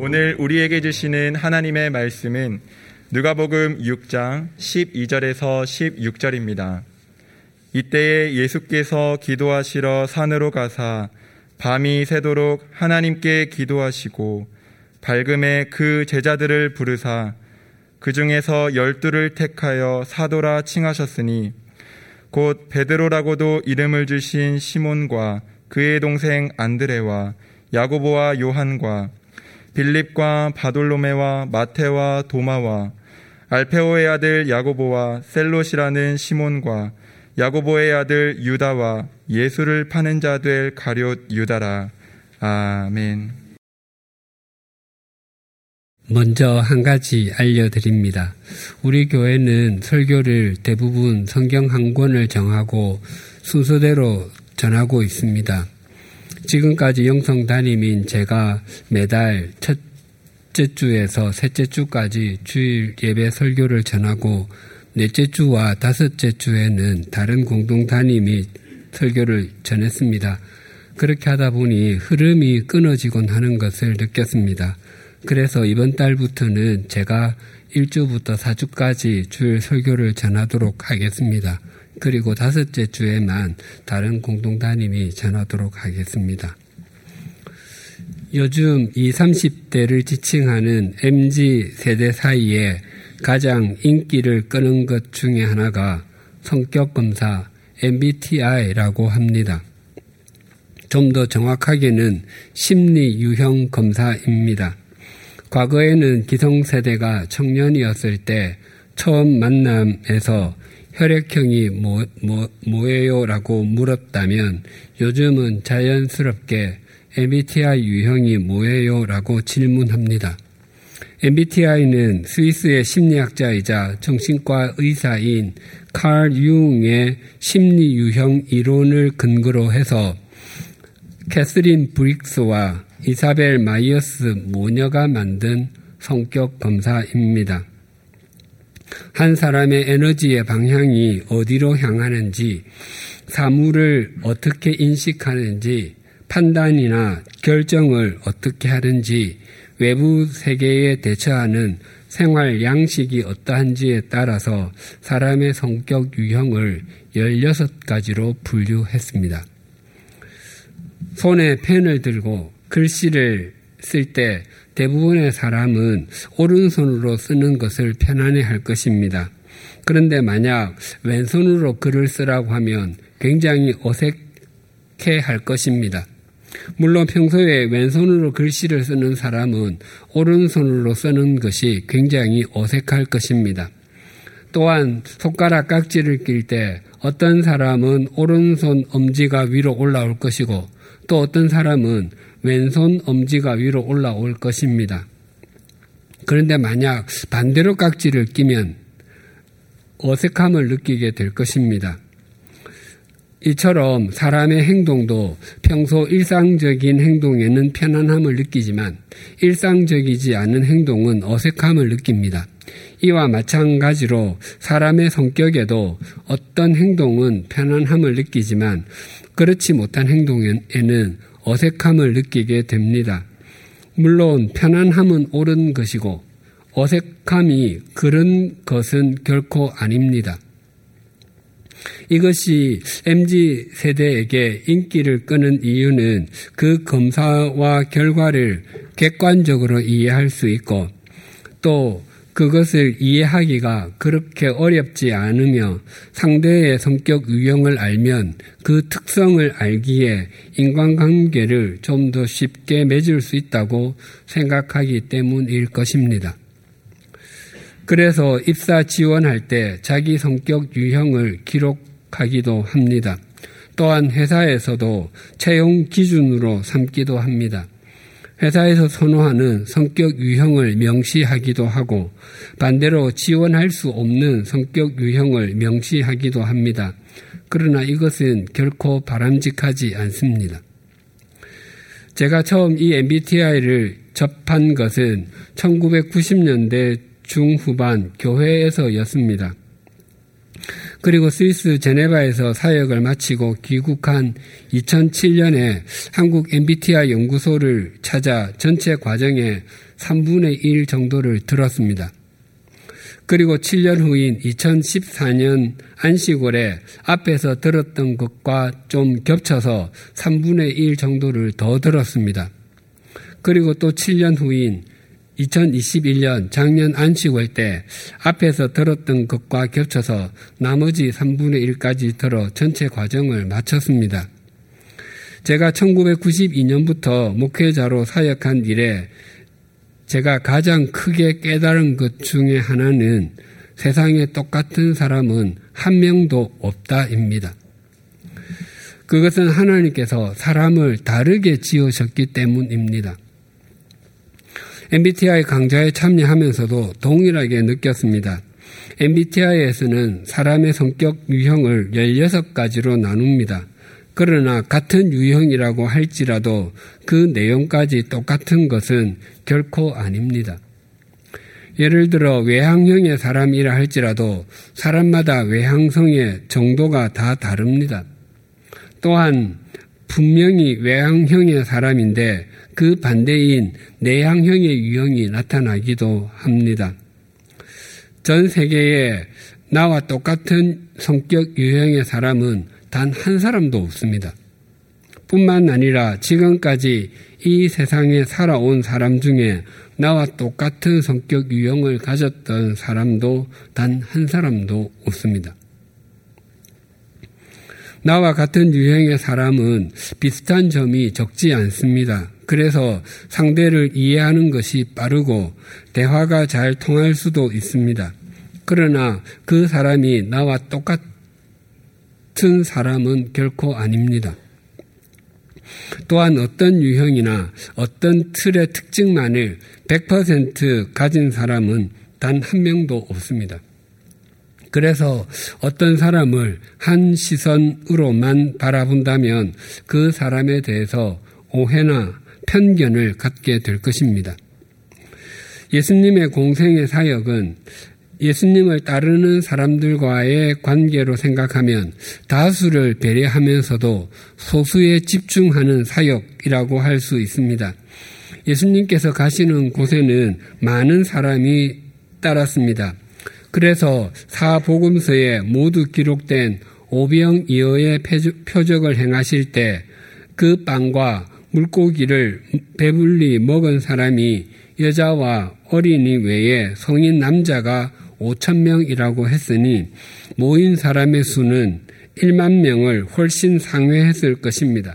오늘 우리에게 주시는 하나님의 말씀은 누가복음 6장 12절에서 16절입니다. 이때에 예수께서 기도하시러 산으로 가사 밤이 새도록 하나님께 기도하시고 밝음에 그 제자들을 부르사 그 중에서 열두를 택하여 사도라 칭하셨으니 곧 베드로라고도 이름을 주신 시몬과 그의 동생 안드레와 야고보와 요한과 빌립과 바돌로메와 마테와 도마와 알페오의 아들 야고보와 셀롯이라는 시몬과 야고보의 아들 유다와 예수를 파는 자 될 가룟 유다라. 아멘. 먼저 한 가지 알려드립니다. 우리 교회는 설교를 대부분 성경 한 권을 정하고 순서대로 전하고 있습니다. 지금까지 영성 담임인 제가 매달 첫째 주에서 셋째 주까지 주일 예배 설교를 전하고 넷째 주와 다섯째 주에는 다른 공동 담임이 설교를 전했습니다. 그렇게 하다 보니 흐름이 끊어지곤 하는 것을 느꼈습니다. 그래서 이번 달부터는 제가 1주부터 4주까지 주일 설교를 전하도록 하겠습니다. 그리고 다섯째 주에만 다른 공동 담임이 전하도록 하겠습니다. 요즘 이 30대를 지칭하는 MG 세대 사이에 가장 인기를 끄는 것 중에 하나가 성격 검사 MBTI라고 합니다. 좀 더 정확하게는 심리 유형 검사입니다. 과거에는 기성세대가 청년이었을 때 처음 만남에서 혈액형이 뭐, 뭐, 뭐예요 라고 물었다면 요즘은 자연스럽게 MBTI 유형이 뭐예요 라고 질문합니다. MBTI는 스위스의 심리학자이자 정신과 의사인 칼 융의 심리 유형 이론을 근거로 해서 캐스린 브릭스와 이사벨 마이어스 모녀가 만든 성격 검사입니다. 한 사람의 에너지의 방향이 어디로 향하는지, 사물을 어떻게 인식하는지, 판단이나 결정을 어떻게 하는지, 외부 세계에 대처하는 생활 양식이 어떠한지에 따라서 사람의 성격 유형을 16가지로 분류했습니다. 손에 펜을 들고 글씨를 쓸 때 대부분의 사람은 오른손으로 쓰는 것을 편안해 할 것입니다. 그런데 만약 왼손으로 글을 쓰라고 하면 굉장히 어색해 할 것입니다. 물론 평소에 왼손으로 글씨를 쓰는 사람은 오른손으로 쓰는 것이 굉장히 어색할 것입니다. 또한 손가락 깍지를 낄 때 어떤 사람은 오른손 엄지가 위로 올라올 것이고 또 어떤 사람은 왼손 엄지가 위로 올라올 것입니다. 그런데 만약 반대로 깍지를 끼면 어색함을 느끼게 될 것입니다. 이처럼 사람의 행동도 평소 일상적인 행동에는 편안함을 느끼지만 일상적이지 않은 행동은 어색함을 느낍니다. 이와 마찬가지로 사람의 성격에도 어떤 행동은 편안함을 느끼지만 그렇지 못한 행동에는 어색함을 느끼게 됩니다. 물론 편안함은 옳은 것이고 어색함이 그런 것은 결코 아닙니다. 이것이 MZ 세대에게 인기를 끄는 이유는 그 검사와 결과를 객관적으로 이해할 수 있고 또 그것을 이해하기가 그렇게 어렵지 않으며 상대의 성격 유형을 알면 그 특성을 알기에 인간관계를 좀 더 쉽게 맺을 수 있다고 생각하기 때문일 것입니다. 그래서 입사 지원할 때 자기 성격 유형을 기록하기도 합니다. 또한 회사에서도 채용 기준으로 삼기도 합니다. 회사에서 선호하는 성격 유형을 명시하기도 하고 반대로 지원할 수 없는 성격 유형을 명시하기도 합니다. 그러나 이것은 결코 바람직하지 않습니다. 제가 처음 이 MBTI를 접한 것은 1990년대 중후반 교회에서였습니다. 그리고 스위스 제네바에서 사역을 마치고 귀국한 2007년에 한국 MBTI 연구소를 찾아 전체 과정의 3분의 1 정도를 들었습니다. 그리고 7년 후인 2014년 안식월에 앞에서 들었던 것과 좀 겹쳐서 3분의 1 정도를 더 들었습니다. 그리고 또 7년 후인 2021년 작년 안식월 때 앞에서 들었던 것과 겹쳐서 나머지 3분의 1까지 들어 전체 과정을 마쳤습니다. 제가 1992년부터 목회자로 사역한 일에 제가 가장 크게 깨달은 것 중에 하나는 세상에 똑같은 사람은 한 명도 없다입니다. 그것은 하나님께서 사람을 다르게 지으셨기 때문입니다. MBTI 강좌에 참여하면서도 동일하게 느꼈습니다. MBTI에서는 사람의 성격 유형을 16가지로 나눕니다. 그러나 같은 유형이라고 할지라도 그 내용까지 똑같은 것은 결코 아닙니다. 예를 들어 외향형의 사람이라 할지라도 사람마다 외향성의 정도가 다 다릅니다. 또한 분명히 외향형의 사람인데 그 반대인 내향형의 유형이 나타나기도 합니다. 전 세계에 나와 똑같은 성격 유형의 사람은 단 한 사람도 없습니다. 뿐만 아니라 지금까지 이 세상에 살아온 사람 중에 나와 똑같은 성격 유형을 가졌던 사람도 단 한 사람도 없습니다. 나와 같은 유형의 사람은 비슷한 점이 적지 않습니다. 그래서 상대를 이해하는 것이 빠르고 대화가 잘 통할 수도 있습니다. 그러나 그 사람이 나와 똑같 같은 사람은 결코 아닙니다. 또한 어떤 유형이나 어떤 틀의 특징만을 100% 가진 사람은 단 한 명도 없습니다. 그래서 어떤 사람을 한 시선으로만 바라본다면 그 사람에 대해서 오해나 편견을 갖게 될 것입니다. 예수님의 공생의 사역은 예수님을 따르는 사람들과의 관계로 생각하면 다수를 배려하면서도 소수에 집중하는 사역이라고 할 수 있습니다. 예수님께서 가시는 곳에는 많은 사람이 따랐습니다. 그래서 사복음서에 모두 기록된 오병 이어의 표적을 행하실 때 그 빵과 물고기를 배불리 먹은 사람이 여자와 어린이 외에 성인 남자가 5천 명이라고 했으니 모인 사람의 수는 1만 명을 훨씬 상회했을 것입니다.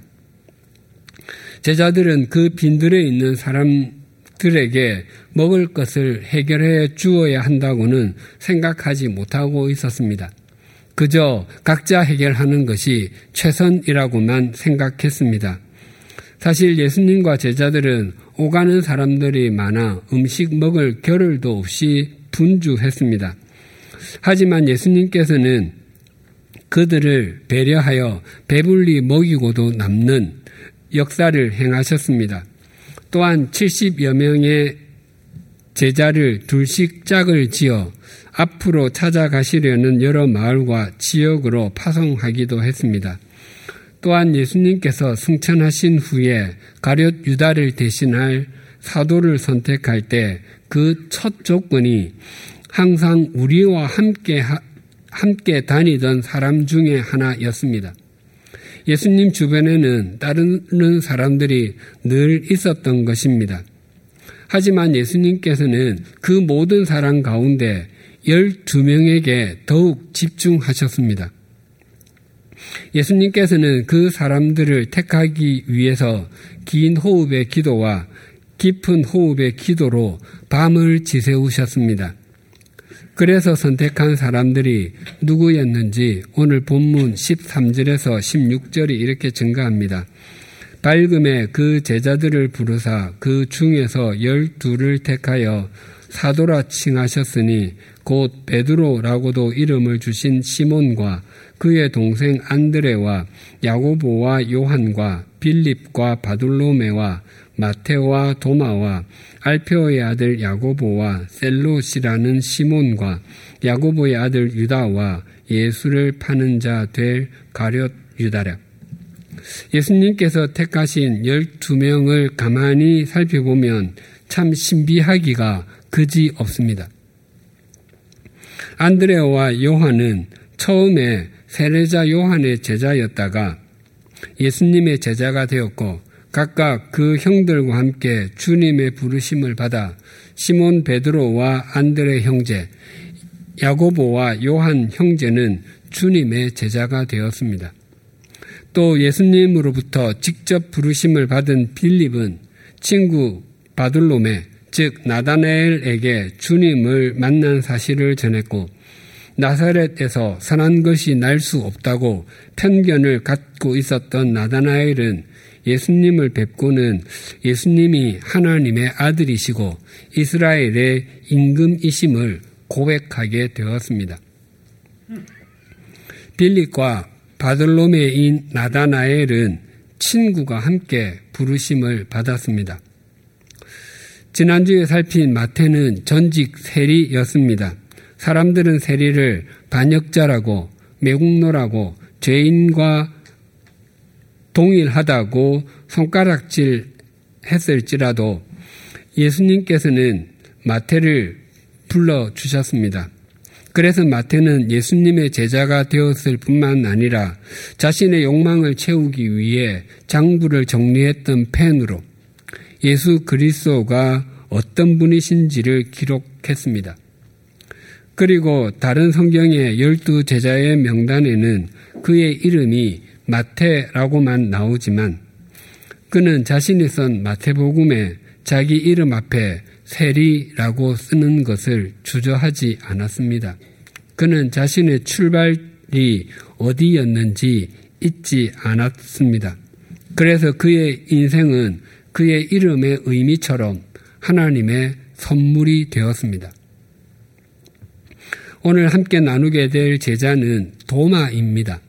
제자들은 그 빈들에 있는 사람들에게 먹을 것을 해결해 주어야 한다고는 생각하지 못하고 있었습니다. 그저 각자 해결하는 것이 최선이라고만 생각했습니다. 사실 예수님과 제자들은 오가는 사람들이 많아 음식 먹을 겨를도 없이 분주했습니다. 하지만 예수님께서는 그들을 배려하여 배불리 먹이고도 남는 역사를 행하셨습니다. 또한 70여 명의 제자를 둘씩 짝을 지어 앞으로 찾아가시려는 여러 마을과 지역으로 파송하기도 했습니다. 또한 예수님께서 승천하신 후에 가룟 유다를 대신할 사도를 선택할 때 그 첫 조건이 항상 우리와 함께, 함께 다니던 사람 중에 하나였습니다. 예수님 주변에는 따르는 사람들이 늘 있었던 것입니다. 하지만 예수님께서는 그 모든 사람 가운데 12명에게 더욱 집중하셨습니다. 예수님께서는 그 사람들을 택하기 위해서 긴 호흡의 기도와 깊은 호흡의 기도로 밤을 지새우셨습니다. 그래서 선택한 사람들이 누구였는지 오늘 본문 13절에서 16절이 이렇게 증가합니다. 밝음에 그 제자들을 부르사 그 중에서 열두를 택하여 사도라 칭하셨으니 곧 베드로라고도 이름을 주신 시몬과 그의 동생 안드레와 야고보와 요한과 빌립과 바둘로메와 마테오와 도마와 알페오의 아들 야고보와 셀롯이라는 시몬과 야고보의 아들 유다와 예수를 파는 자 될 가룟 유다랴. 예수님께서 택하신 12명을 가만히 살펴보면 참 신비하기가 그지 없습니다. 안드레오와 요한은 처음에 세례자 요한의 제자였다가 예수님의 제자가 되었고 각각 그 형들과 함께 주님의 부르심을 받아 시몬 베드로와 안드레 형제, 야고보와 요한 형제는 주님의 제자가 되었습니다. 또 예수님으로부터 직접 부르심을 받은 빌립은 친구 바둘롬의 즉 나다나엘에게 주님을 만난 사실을 전했고 나사렛에서 선한 것이 날 수 없다고 편견을 갖고 있었던 나다나엘은 예수님을 뵙고는 예수님이 하나님의 아들이시고 이스라엘의 임금이심을 고백하게 되었습니다. 빌립과 바들로메인 나다나엘은 친구가 함께 부르심을 받았습니다. 지난주에 살핀 마태는 전직 세리였습니다. 사람들은 세리를 반역자라고 매국노라고 죄인과 동일하다고 손가락질 했을지라도 예수님께서는 마태를 불러 주셨습니다. 그래서 마태는 예수님의 제자가 되었을 뿐만 아니라 자신의 욕망을 채우기 위해 장부를 정리했던 펜으로 예수 그리스도가 어떤 분이신지를 기록했습니다. 그리고 다른 성경의 열두 제자의 명단에는 그의 이름이 마태라고만 나오지만 그는 자신이 쓴 마태복음에 자기 이름 앞에 세리라고 쓰는 것을 주저하지 않았습니다. 그는 자신의 출발이 어디였는지 잊지 않았습니다. 그래서 그의 인생은 그의 이름의 의미처럼 하나님의 선물이 되었습니다. 오늘 함께 나누게 될 제자는 도마입니다.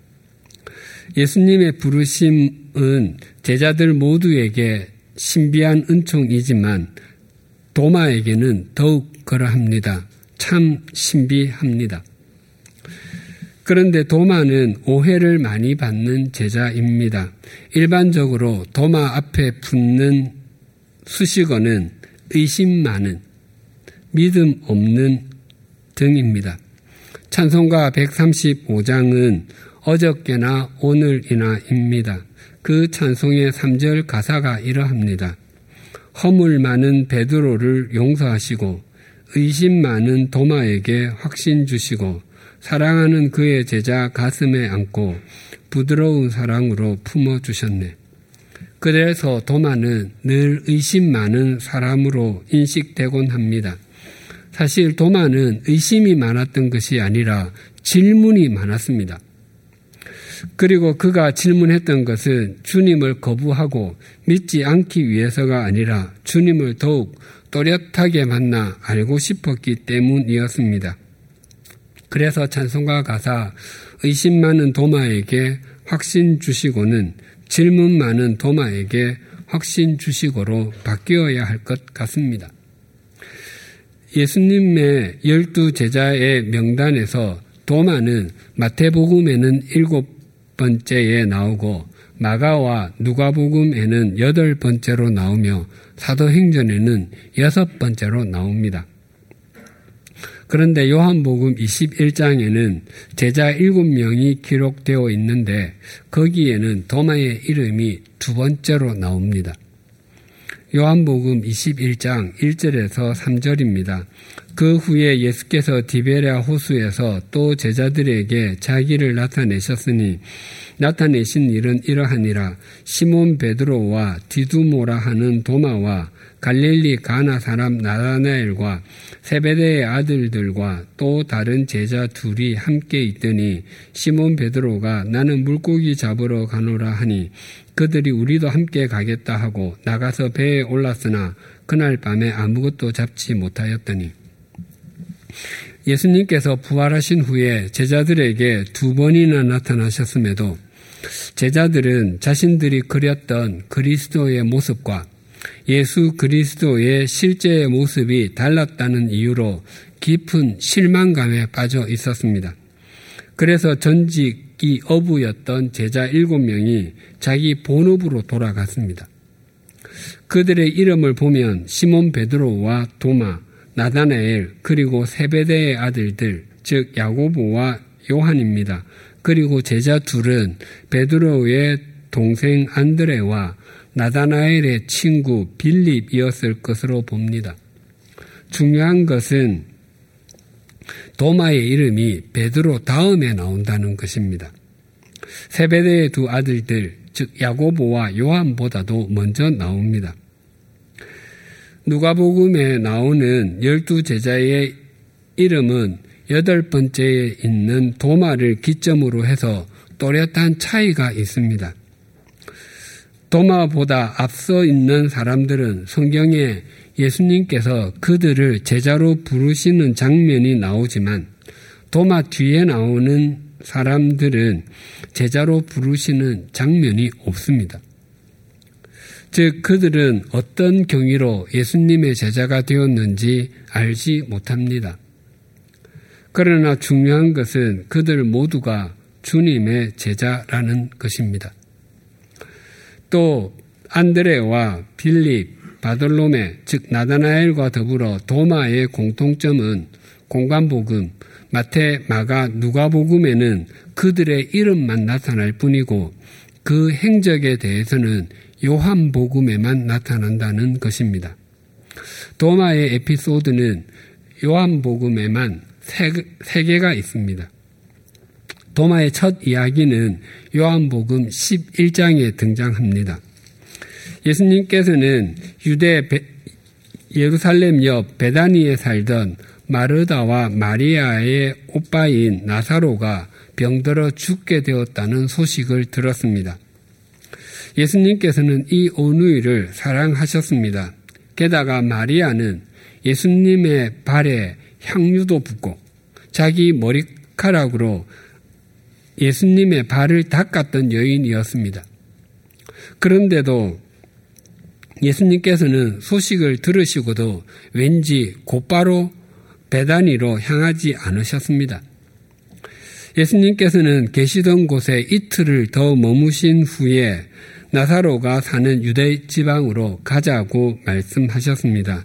예수님의 부르심은 제자들 모두에게 신비한 은총이지만 도마에게는 더욱 그러합니다. 참 신비합니다. 그런데 도마는 오해를 많이 받는 제자입니다. 일반적으로 도마 앞에 붙는 수식어는 의심 많은, 믿음 없는 등입니다. 찬송가 135장은 어저께나 오늘이나입니다. 그 찬송의 3절 가사가 이러합니다. 허물 많은 베드로를 용서하시고 의심 많은 도마에게 확신 주시고 사랑하는 그의 제자 가슴에 안고 부드러운 사랑으로 품어 주셨네. 그래서 도마는 늘 의심 많은 사람으로 인식되곤 합니다. 사실 도마는 의심이 많았던 것이 아니라 질문이 많았습니다. 그리고 그가 질문했던 것은 주님을 거부하고 믿지 않기 위해서가 아니라 주님을 더욱 또렷하게 만나 알고 싶었기 때문이었습니다. 그래서 찬송가 가사 의심 많은 도마에게 확신 주시고는 질문 많은 도마에게 확신 주시고로 바뀌어야 할 것 같습니다. 예수님의 열두 제자의 명단에서 도마는 마태복음에는 일곱 번째에 나오고 마가와 누가복음에는 여덟 번째로 나오며 사도행전에는 여섯 번째로 나옵니다. 그런데 요한복음 21장에는 제자 7명이 기록되어 있는데 거기에는 도마의 이름이 두 번째로 나옵니다. 요한복음 21장 1절에서 3절입니다. 그 후에 예수께서 디베레아 호수에서 또 제자들에게 자기를 나타내셨으니 나타내신 일은 이러하니라. 시몬 베드로와 디두모라 하는 도마와 갈릴리 가나 사람 나다나엘과 세베대의 아들들과 또 다른 제자 둘이 함께 있더니 시몬 베드로가 나는 물고기 잡으러 가노라 하니 그들이 우리도 함께 가겠다 하고 나가서 배에 올랐으나 그날 밤에 아무것도 잡지 못하였더니 예수님께서 부활하신 후에 제자들에게 두 번이나 나타나셨음에도 제자들은 자신들이 그렸던 그리스도의 모습과 예수 그리스도의 실제 모습이 달랐다는 이유로 깊은 실망감에 빠져 있었습니다. 그래서 전직이 어부였던 제자 일곱 명이 자기 본업으로 돌아갔습니다. 그들의 이름을 보면 시몬 베드로와 도마, 나다나엘 그리고 세베대의 아들들 즉 야고보와 요한입니다. 그리고 제자 둘은 베드로의 동생 안드레와 나다나엘의 친구 빌립이었을 것으로 봅니다. 중요한 것은 도마의 이름이 베드로 다음에 나온다는 것입니다. 세베대의 두 아들들, 즉 야고보와 요한보다도 먼저 나옵니다. 누가복음에 나오는 열두 제자의 이름은 여덟 번째에 있는 도마를 기점으로 해서 또렷한 차이가 있습니다. 도마보다 앞서 있는 사람들은 성경에 예수님께서 그들을 제자로 부르시는 장면이 나오지만 도마 뒤에 나오는 사람들은 제자로 부르시는 장면이 없습니다. 즉, 그들은 어떤 경위로 예수님의 제자가 되었는지 알지 못합니다. 그러나 중요한 것은 그들 모두가 주님의 제자라는 것입니다. 또 안드레와 빌립, 바돌로메, 즉 나다나엘과 더불어 도마의 공통점은 공간복음, 마태, 마가, 누가복음에는 그들의 이름만 나타날 뿐이고 그 행적에 대해서는 요한복음에만 나타난다는 것입니다. 도마의 에피소드는 요한복음에만 세, 세 개가 있습니다. 도마의 첫 이야기는 요한복음 11장에 등장합니다. 예수님께서는 유대 베, 예루살렘 옆 베다니에 살던 마르다와 마리아의 오빠인 나사로가 병들어 죽게 되었다는 소식을 들었습니다. 예수님께서는 이 오누이를 사랑하셨습니다. 게다가 마리아는 예수님의 발에 향유도 붓고 자기 머리카락으로 예수님의 발을 닦았던 여인이었습니다. 그런데도 예수님께서는 소식을 들으시고도 왠지 곧바로 배단위로 향하지 않으셨습니다. 예수님께서는 계시던 곳에 이틀을 더 머무신 후에 나사로가 사는 유대 지방으로 가자고 말씀하셨습니다.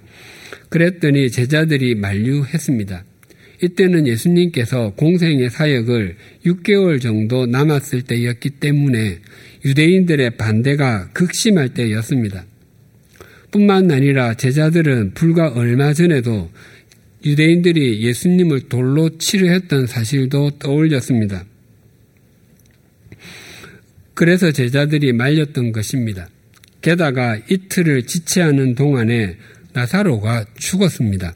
그랬더니 제자들이 만류했습니다. 이때는 예수님께서 공생의 사역을 6개월 정도 남았을 때였기 때문에 유대인들의 반대가 극심할 때였습니다. 뿐만 아니라 제자들은 불과 얼마 전에도 유대인들이 예수님을 돌로 치료했던 사실도 떠올렸습니다. 그래서 제자들이 말렸던 것입니다. 게다가 이틀을 지체하는 동안에 나사로가 죽었습니다.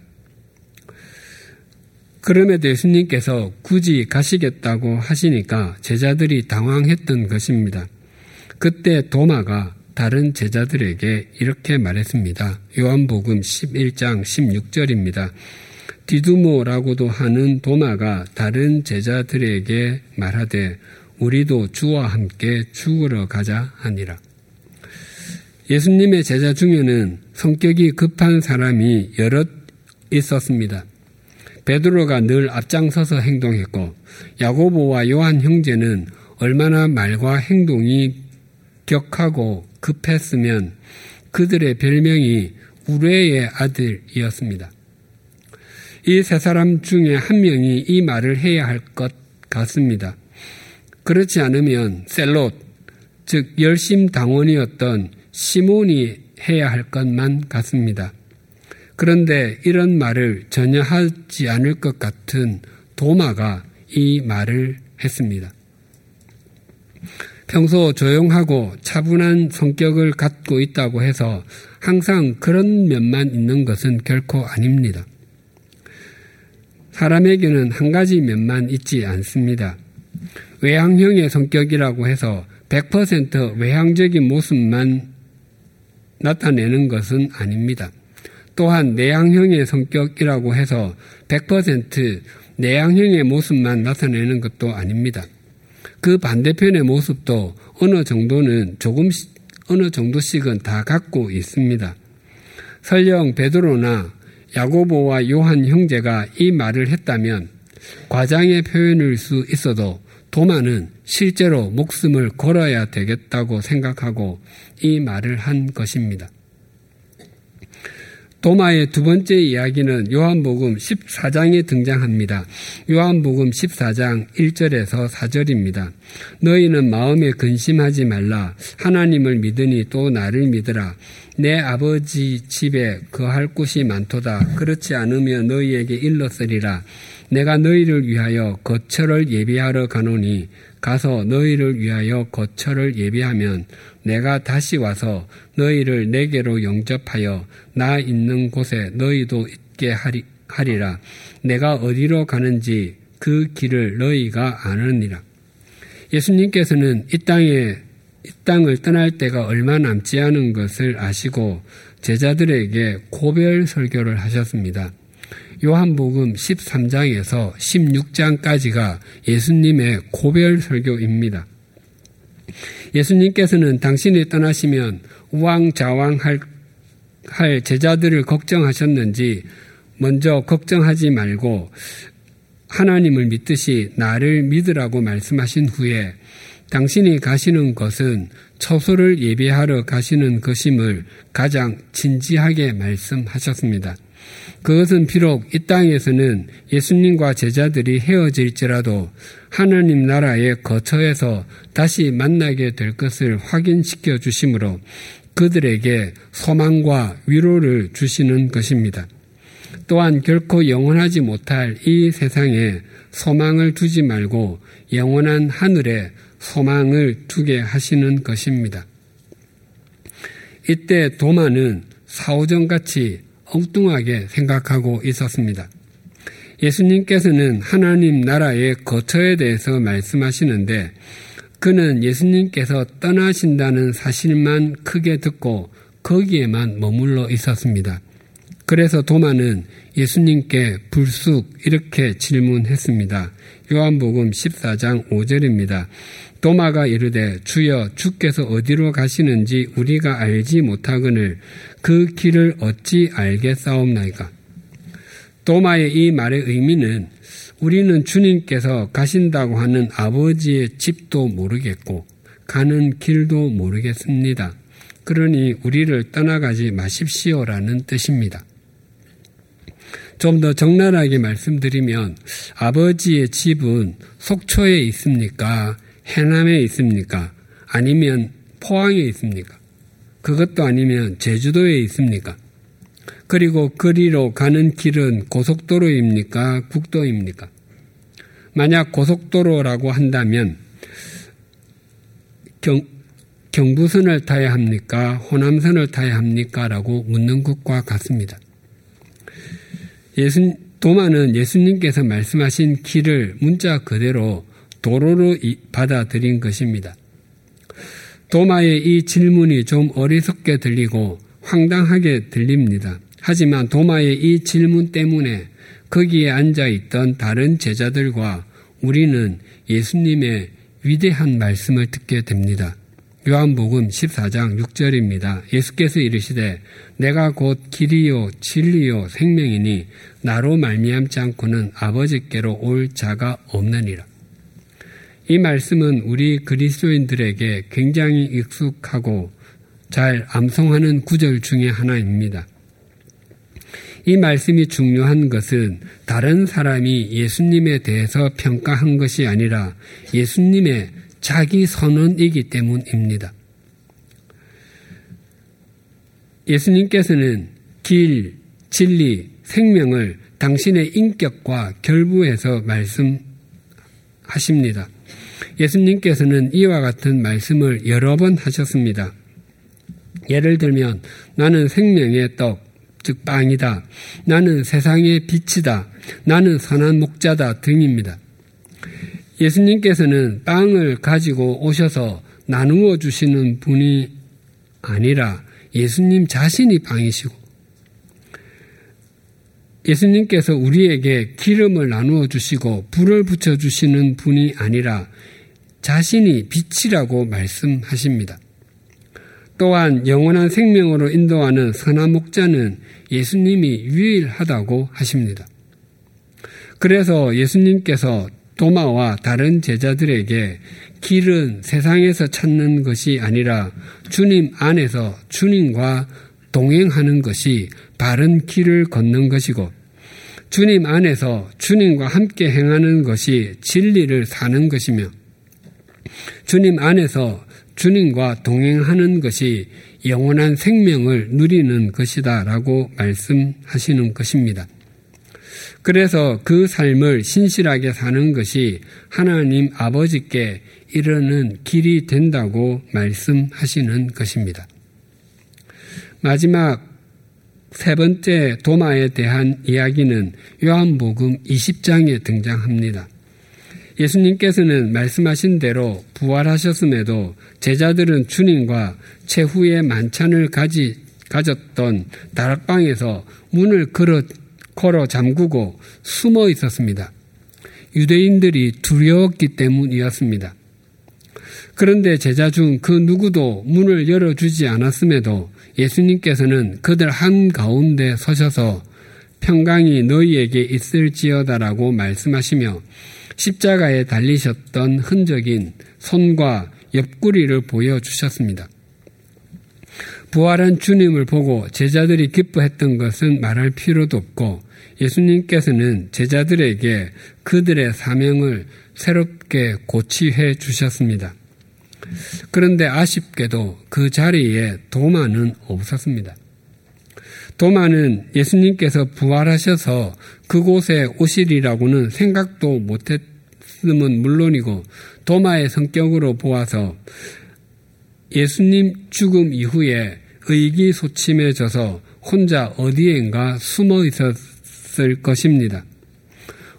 그럼에도 예수님께서 굳이 가시겠다고 하시니까 제자들이 당황했던 것입니다. 그때 도마가 다른 제자들에게 이렇게 말했습니다. 요한복음 11장 16절입니다. 디두모라고도 하는 도마가 다른 제자들에게 말하되 우리도 주와 함께 죽으러 가자 하니라. 예수님의 제자 중에는 성격이 급한 사람이 여럿 있었습니다. 베드로가 늘 앞장서서 행동했고 야고보와 요한 형제는 얼마나 말과 행동이 격하고 급했으면 그들의 별명이 우레의 아들이었습니다. 이 세 사람 중에 한 명이 이 말을 해야 할 것 같습니다. 그렇지 않으면 셀롯, 즉 열심 당원이었던 시몬이 해야 할 것만 같습니다. 그런데 이런 말을 전혀 하지 않을 것 같은 도마가 이 말을 했습니다. 평소 조용하고 차분한 성격을 갖고 있다고 해서 항상 그런 면만 있는 것은 결코 아닙니다. 사람에게는 한 가지 면만 있지 않습니다. 외향형의 성격이라고 해서 100% 외향적인 모습만 나타내는 것은 아닙니다. 또한 내향형의 성격이라고 해서 100% 내향형의 모습만 나타내는 것도 아닙니다. 그 반대편의 모습도 어느 정도는 조금씩 어느 정도씩은 다 갖고 있습니다. 설령 베드로나 야고보와 요한 형제가 이 말을 했다면 과장의 표현일 수 있어도 도마는 실제로 목숨을 걸어야 되겠다고 생각하고 이 말을 한 것입니다. 도마의 두 번째 이야기는 요한복음 14장에 등장합니다. 요한복음 14장 1절에서 4절입니다. 너희는 마음에 근심하지 말라. 하나님을 믿으니 또 나를 믿으라. 내 아버지 집에 거할 곳이 많도다. 그렇지 않으면 너희에게 일렀으리라. 내가 너희를 위하여 거처를 예비하러 가노니 가서 너희를 위하여 거처를 예비하면 내가 다시 와서 너희를 내게로 영접하여 나 있는 곳에 너희도 있게 하리, 하리라. 내가 어디로 가는지 그 길을 너희가 아느니라. 예수님께서는 이 땅에 이 땅을 떠날 때가 얼마 남지 않은 것을 아시고 제자들에게 고별 설교를 하셨습니다. 요한복음 13장에서 16장까지가 예수님의 고별 설교입니다. 예수님께서는 당신이 떠나시면 우왕좌왕할 할 제자들을 걱정하셨는지 먼저 걱정하지 말고 하나님을 믿듯이 나를 믿으라고 말씀하신 후에 당신이 가시는 것은 처소를 예배하러 가시는 것임을 가장 진지하게 말씀하셨습니다. 그것은 비록 이 땅에서는 예수님과 제자들이 헤어질지라도 하나님 나라의 거처에서 다시 만나게 될 것을 확인시켜 주심으로 그들에게 소망과 위로를 주시는 것입니다. 또한 결코 영원하지 못할 이 세상에 소망을 두지 말고 영원한 하늘에 소망을 두게 하시는 것입니다. 이때 도마는 사오정같이 엉뚱하게 생각하고 있었습니다. 예수님께서는 하나님 나라의 거처에 대해서 말씀하시는데 그는 예수님께서 떠나신다는 사실만 크게 듣고 거기에만 머물러 있었습니다. 그래서 도마는 예수님께 불쑥 이렇게 질문했습니다. 요한복음 14장 5절입니다. 도마가 이르되 주여 주께서 어디로 가시는지 우리가 알지 못하거늘 그 길을 어찌 알겠사옵나이까. 도마의 이 말의 의미는 우리는 주님께서 가신다고 하는 아버지의 집도 모르겠고 가는 길도 모르겠습니다. 그러니 우리를 떠나가지 마십시오라는 뜻입니다. 좀 더 적나라하게 말씀드리면 아버지의 집은 속초에 있습니까? 해남에 있습니까? 아니면 포항에 있습니까? 그것도 아니면 제주도에 있습니까? 그리고 거리로 가는 길은 고속도로입니까? 국도입니까? 만약 고속도로라고 한다면 경, 경부선을 타야 합니까? 호남선을 타야 합니까? 라고 묻는 것과 같습니다. 예수, 도마는 예수님께서 말씀하신 길을 문자 그대로 도로로 받아들인 것입니다. 도마의 이 질문이 좀 어리석게 들리고 황당하게 들립니다. 하지만 도마의 이 질문 때문에 거기에 앉아 있던 다른 제자들과 우리는 예수님의 위대한 말씀을 듣게 됩니다. 요한복음 14장 6절입니다. 예수께서 이르시되 내가 곧 길이요 진리요 생명이니 나로 말미암지 않고는 아버지께로 올 자가 없느니라. 이 말씀은 우리 그리스도인들에게 굉장히 익숙하고 잘 암송하는 구절 중의 하나입니다. 이 말씀이 중요한 것은 다른 사람이 예수님에 대해서 평가한 것이 아니라 예수님의 자기 선언이기 때문입니다. 예수님께서는 길, 진리, 생명을 당신의 인격과 결부해서 말씀하십니다. 예수님께서는 이와 같은 말씀을 여러 번 하셨습니다. 예를 들면 나는 생명의 떡, 즉 빵이다. 나는 세상의 빛이다. 나는 선한 목자다 등입니다. 예수님께서는 빵을 가지고 오셔서 나누어 주시는 분이 아니라 예수님 자신이 빵이시고 예수님께서 우리에게 기름을 나누어 주시고 불을 붙여 주시는 분이 아니라 자신이 빛이라고 말씀하십니다. 또한 영원한 생명으로 인도하는 선한 목자는 예수님이 유일하다고 하십니다. 그래서 예수님께서 도마와 다른 제자들에게 길은 세상에서 찾는 것이 아니라 주님 안에서 주님과 동행하는 것이 바른 길을 걷는 것이고 주님 안에서 주님과 함께 행하는 것이 진리를 사는 것이며 주님 안에서 주님과 동행하는 것이 영원한 생명을 누리는 것이다 라고 말씀하시는 것입니다. 그래서 그 삶을 신실하게 사는 것이 하나님 아버지께 이르는 길이 된다고 말씀하시는 것입니다. 마지막 세 번째 도마에 대한 이야기는 요한복음 20장에 등장합니다. 예수님께서는 말씀하신 대로 부활하셨음에도 제자들은 주님과 최후의 만찬을 가지, 가졌던 다락방에서 문을 걸어, 걸어 잠그고 숨어 있었습니다. 유대인들이 두려웠기 때문이었습니다. 그런데 제자 중 그 누구도 문을 열어주지 않았음에도 예수님께서는 그들 한가운데 서셔서 평강이 너희에게 있을지어다라고 말씀하시며 십자가에 달리셨던 흔적인 손과 옆구리를 보여주셨습니다. 부활한 주님을 보고 제자들이 기뻐했던 것은 말할 필요도 없고 예수님께서는 제자들에게 그들의 사명을 새롭게 고치해 주셨습니다. 그런데 아쉽게도 그 자리에 도마는 없었습니다. 도마는 예수님께서 부활하셔서 그곳에 오시리라고는 생각도 못했음은 물론이고 도마의 성격으로 보아서 예수님 죽음 이후에 의기소침해져서 혼자 어디엔가 숨어 있었을 것입니다.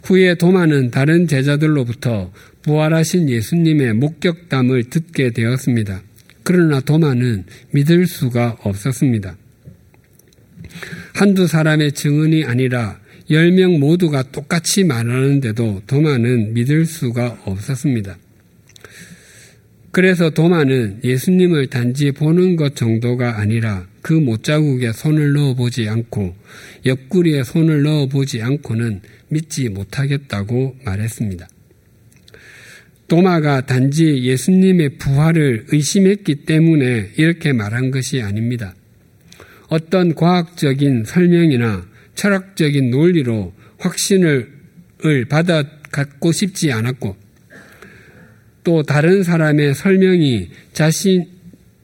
후에 도마는 다른 제자들로부터 부활하신 예수님의 목격담을 듣게 되었습니다. 그러나 도마는 믿을 수가 없었습니다. 한두 사람의 증언이 아니라 열 명 모두가 똑같이 말하는데도 도마는 믿을 수가 없었습니다. 그래서 도마는 예수님을 단지 보는 것 정도가 아니라 그 못자국에 손을 넣어보지 않고 옆구리에 손을 넣어보지 않고는 믿지 못하겠다고 말했습니다. 도마가 단지 예수님의 부활을 의심했기 때문에 이렇게 말한 것이 아닙니다. 어떤 과학적인 설명이나 철학적인 논리로 확신을 받아 갖고 싶지 않았고 또 다른 사람의 설명이 자신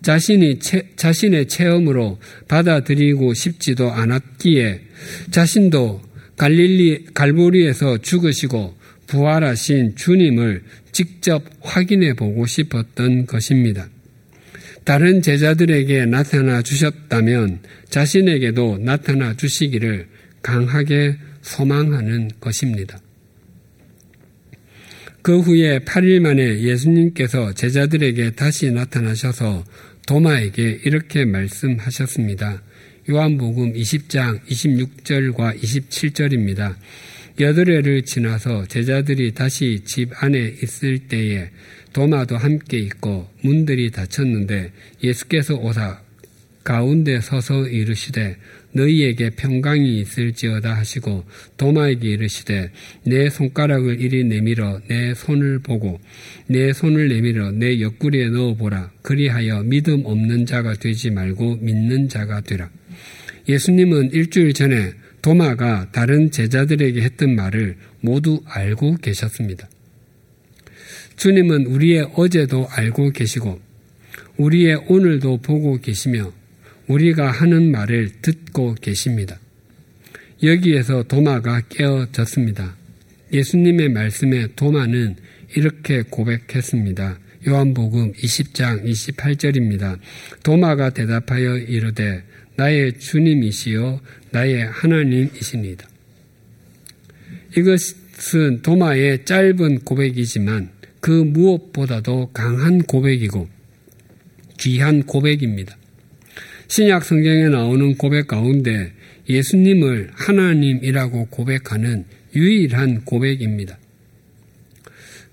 자신이 체, 자신의 체험으로 받아들이고 싶지도 않았기에 자신도 갈릴리 갈보리에서 죽으시고 부활하신 주님을 직접 확인해 보고 싶었던 것입니다. 다른 제자들에게 나타나 주셨다면 자신에게도 나타나 주시기를 강하게 소망하는 것입니다. 그 후에 8일 만에 예수님께서 제자들에게 다시 나타나셔서 도마에게 이렇게 말씀하셨습니다. 요한복음 20장 26절과 27절입니다. 여드레를 지나서 제자들이 다시 집 안에 있을 때에 도마도 함께 있고 문들이 닫혔는데 예수께서 오사 가운데 서서 이르시되 너희에게 평강이 있을지어다 하시고 도마에게 이르시되 내 손가락을 이리 내밀어 내 손을 보고 내 손을 내밀어 내 옆구리에 넣어보라 그리하여 믿음 없는 자가 되지 말고 믿는 자가 되라 예수님은 일주일 전에 도마가 다른 제자들에게 했던 말을 모두 알고 계셨습니다. 주님은 우리의 어제도 알고 계시고 우리의 오늘도 보고 계시며 우리가 하는 말을 듣고 계십니다. 여기에서 도마가 깨어졌습니다. 예수님의 말씀에 도마는 이렇게 고백했습니다. 요한복음 20장 28절입니다. 도마가 대답하여 이르되 나의 주님이시요 나의 하나님이십니다. 이것은 도마의 짧은 고백이지만 그 무엇보다도 강한 고백이고 귀한 고백입니다. 신약 성경에 나오는 고백 가운데 예수님을 하나님이라고 고백하는 유일한 고백입니다.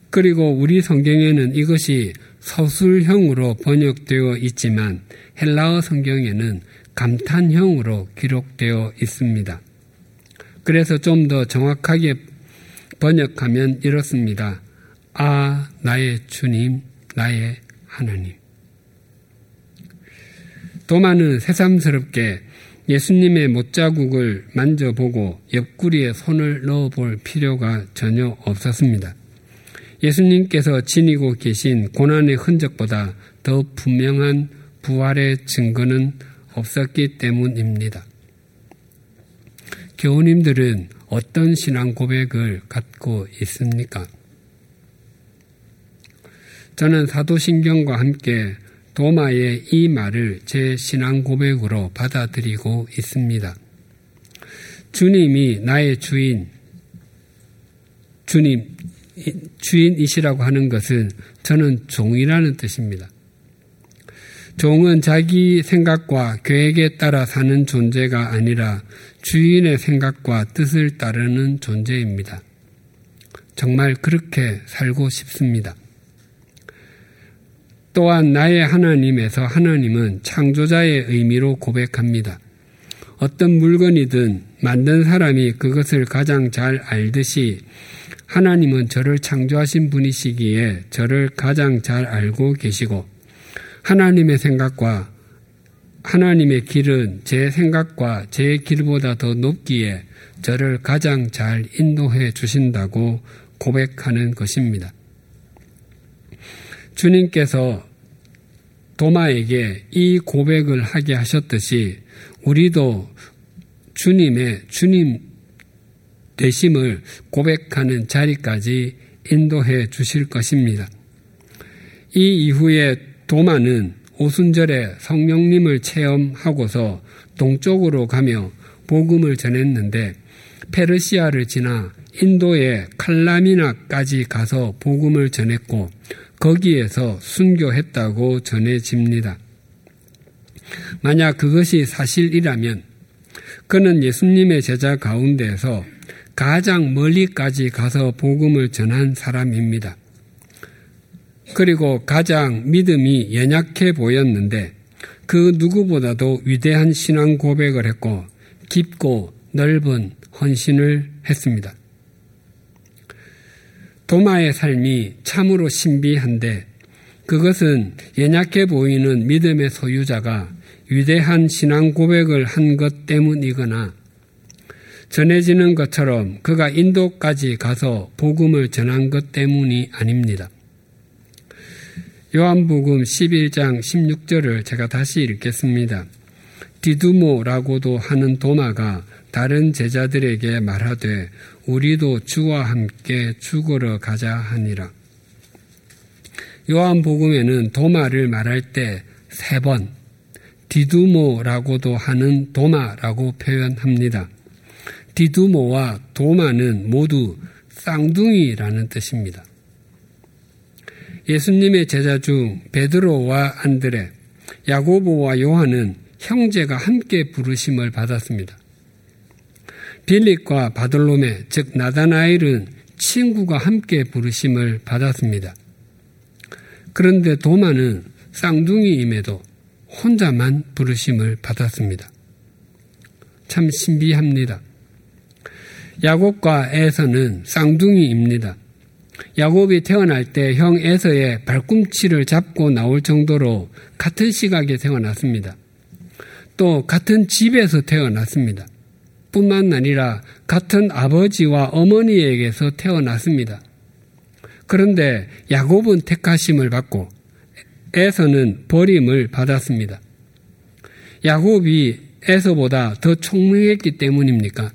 그리고 우리 성경에는 이것이 서술형으로 번역되어 있지만 헬라어 성경에는 감탄형으로 기록되어 있습니다. 그래서 좀 더 정확하게 번역하면 이렇습니다. 아, 나의 주님, 나의 하나님. 도마는 새삼스럽게 예수님의 못자국을 만져보고 옆구리에 손을 넣어볼 필요가 전혀 없었습니다. 예수님께서 지니고 계신 고난의 흔적보다 더 분명한 부활의 증거는 없었기 때문입니다. 교우님들은 어떤 신앙 고백을 갖고 있습니까? 저는 사도신경과 함께 도마의 이 말을 제 신앙 고백으로 받아들이고 있습니다. 주님이 나의 주인, 주님, 주인이시라고 하는 것은 저는 종이라는 뜻입니다. 종은 자기 생각과 계획에 따라 사는 존재가 아니라 주인의 생각과 뜻을 따르는 존재입니다. 정말 그렇게 살고 싶습니다. 또한 나의 하나님에서 하나님은 창조자의 의미로 고백합니다. 어떤 물건이든 만든 사람이 그것을 가장 잘 알듯이 하나님은 저를 창조하신 분이시기에 저를 가장 잘 알고 계시고 하나님의 생각과 하나님의 길은 제 생각과 제 길보다 더 높기에 저를 가장 잘 인도해 주신다고 고백하는 것입니다. 주님께서 도마에게 이 고백을 하게 하셨듯이 우리도 주님의 주님 되심을 고백하는 자리까지 인도해 주실 것입니다. 이 이후에 도마는 오순절에 성령님을 체험하고서 동쪽으로 가며 복음을 전했는데 페르시아를 지나 인도의 칼라미나까지 가서 복음을 전했고 거기에서 순교했다고 전해집니다. 만약 그것이 사실이라면 그는 예수님의 제자 가운데서 가장 멀리까지 가서 복음을 전한 사람입니다. 그리고 가장 믿음이 연약해 보였는데 그 누구보다도 위대한 신앙 고백을 했고 깊고 넓은 헌신을 했습니다. 도마의 삶이 참으로 신비한데 그것은 연약해 보이는 믿음의 소유자가 위대한 신앙 고백을 한 것 때문이거나 전해지는 것처럼 그가 인도까지 가서 복음을 전한 것 때문이 아닙니다. 요한복음 11장 16절을 제가 다시 읽겠습니다. 디두모라고도 하는 도마가 다른 제자들에게 말하되 우리도 주와 함께 죽으러 가자 하니라. 요한복음에는 도마를 말할 때 세 번 디두모라고도 하는 도마라고 표현합니다. 디두모와 도마는 모두 쌍둥이라는 뜻입니다. 예수님의 제자 중 베드로와 안드레, 야고보와 요한은 형제가 함께 부르심을 받았습니다. 빌립과 바돌로메, 즉 나다나엘은 친구가 함께 부르심을 받았습니다. 그런데 도마는 쌍둥이임에도 혼자만 부르심을 받았습니다. 참 신비합니다. 야곱과 에서는 쌍둥이입니다. 야곱이 태어날 때 형 에서의 발꿈치를 잡고 나올 정도로 같은 시각에 태어났습니다. 또 같은 집에서 태어났습니다. 뿐만 아니라 같은 아버지와 어머니에게서 태어났습니다. 그런데 야곱은 택하심을 받고 에서는 버림을 받았습니다. 야곱이 에서보다 더 총명했기 때문입니까?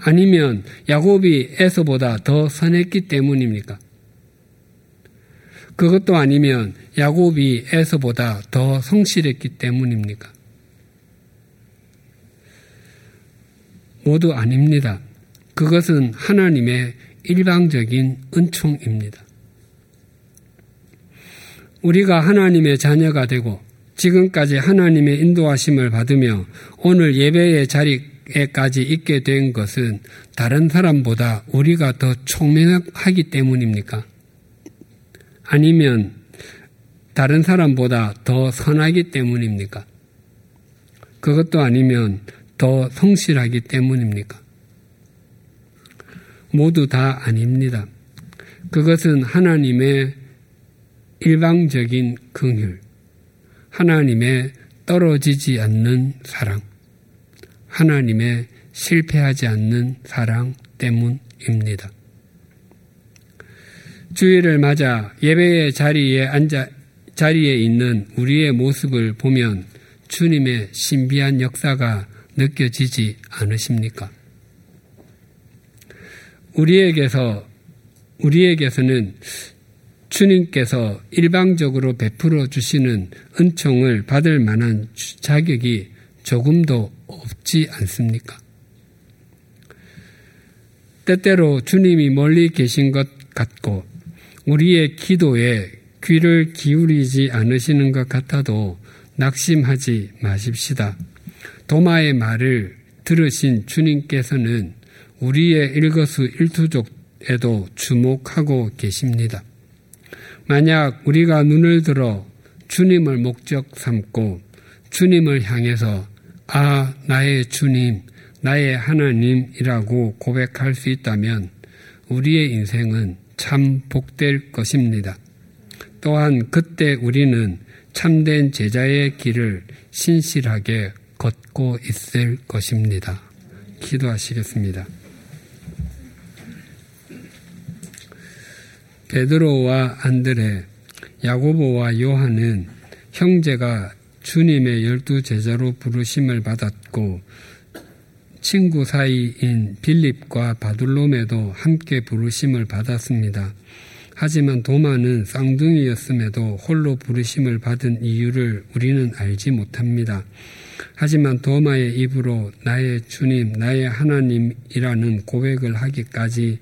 아니면 야곱이 에서보다 더 선했기 때문입니까? 그것도 아니면 야곱이 에서보다 더 성실했기 때문입니까? 모두 아닙니다. 그것은 하나님의 일방적인 은총입니다. 우리가 하나님의 자녀가 되고 지금까지 하나님의 인도하심을 받으며 오늘 예배의 자리에까지 있게 된 것은 다른 사람보다 우리가 더 총명하기 때문입니까? 아니면 다른 사람보다 더 선하기 때문입니까? 그것도 아니면 더 성실하기 때문입니까? 모두 다 아닙니다. 그것은 하나님의 일방적인 긍휼, 하나님의 떨어지지 않는 사랑, 하나님의 실패하지 않는 사랑 때문입니다. 주일을 맞아 예배의 자리에 앉아 자리에 있는 우리의 모습을 보면 주님의 신비한 역사가 느껴지지 않으십니까? 우리에게서 우리에게서는 주님께서 일방적으로 베풀어 주시는 은총을 받을 만한 자격이 조금도 없지 않습니까? 때때로 주님이 멀리 계신 것 같고 우리의 기도에 귀를 기울이지 않으시는 것 같아도 낙심하지 마십시다. 도마의 말을 들으신 주님께서는 우리의 일거수 일투족에도 주목하고 계십니다. 만약 우리가 눈을 들어 주님을 목적 삼고 주님을 향해서 아, 나의 주님, 나의 하나님이라고 고백할 수 있다면 우리의 인생은 참 복될 것입니다. 또한 그때 우리는 참된 제자의 길을 신실하게 걷고 있을 것입니다. 기도하시겠습니다. 베드로와 안드레, 야고보와 요한은 형제가 주님의 열두 제자로 부르심을 받았고 친구 사이인 빌립과 바둘롬에도 함께 부르심을 받았습니다. 하지만 도마는 쌍둥이였음에도 홀로 부르심을 받은 이유를 우리는 알지 못합니다. 하지만 도마의 입으로 나의 주님, 나의 하나님이라는 고백을 하기까지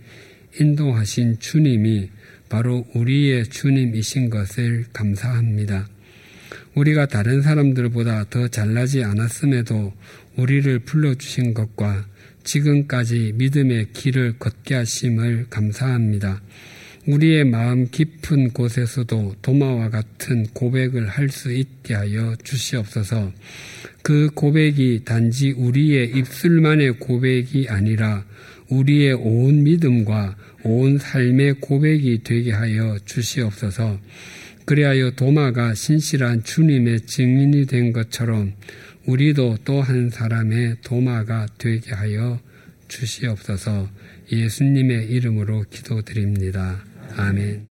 인도하신 주님이 바로 우리의 주님이신 것을 감사합니다. 우리가 다른 사람들보다 더 잘나지 않았음에도 우리를 불러주신 것과 지금까지 믿음의 길을 걷게 하심을 감사합니다. 우리의 마음 깊은 곳에서도 도마와 같은 고백을 할 수 있게 하여 주시옵소서. 그 고백이 단지 우리의 입술만의 고백이 아니라 우리의 온 믿음과 온 삶의 고백이 되게 하여 주시옵소서. 그리하여 도마가 신실한 주님의 증인이 된 것처럼 우리도 또 한 사람의 도마가 되게 하여 주시옵소서 예수님의 이름으로 기도드립니다. 아멘.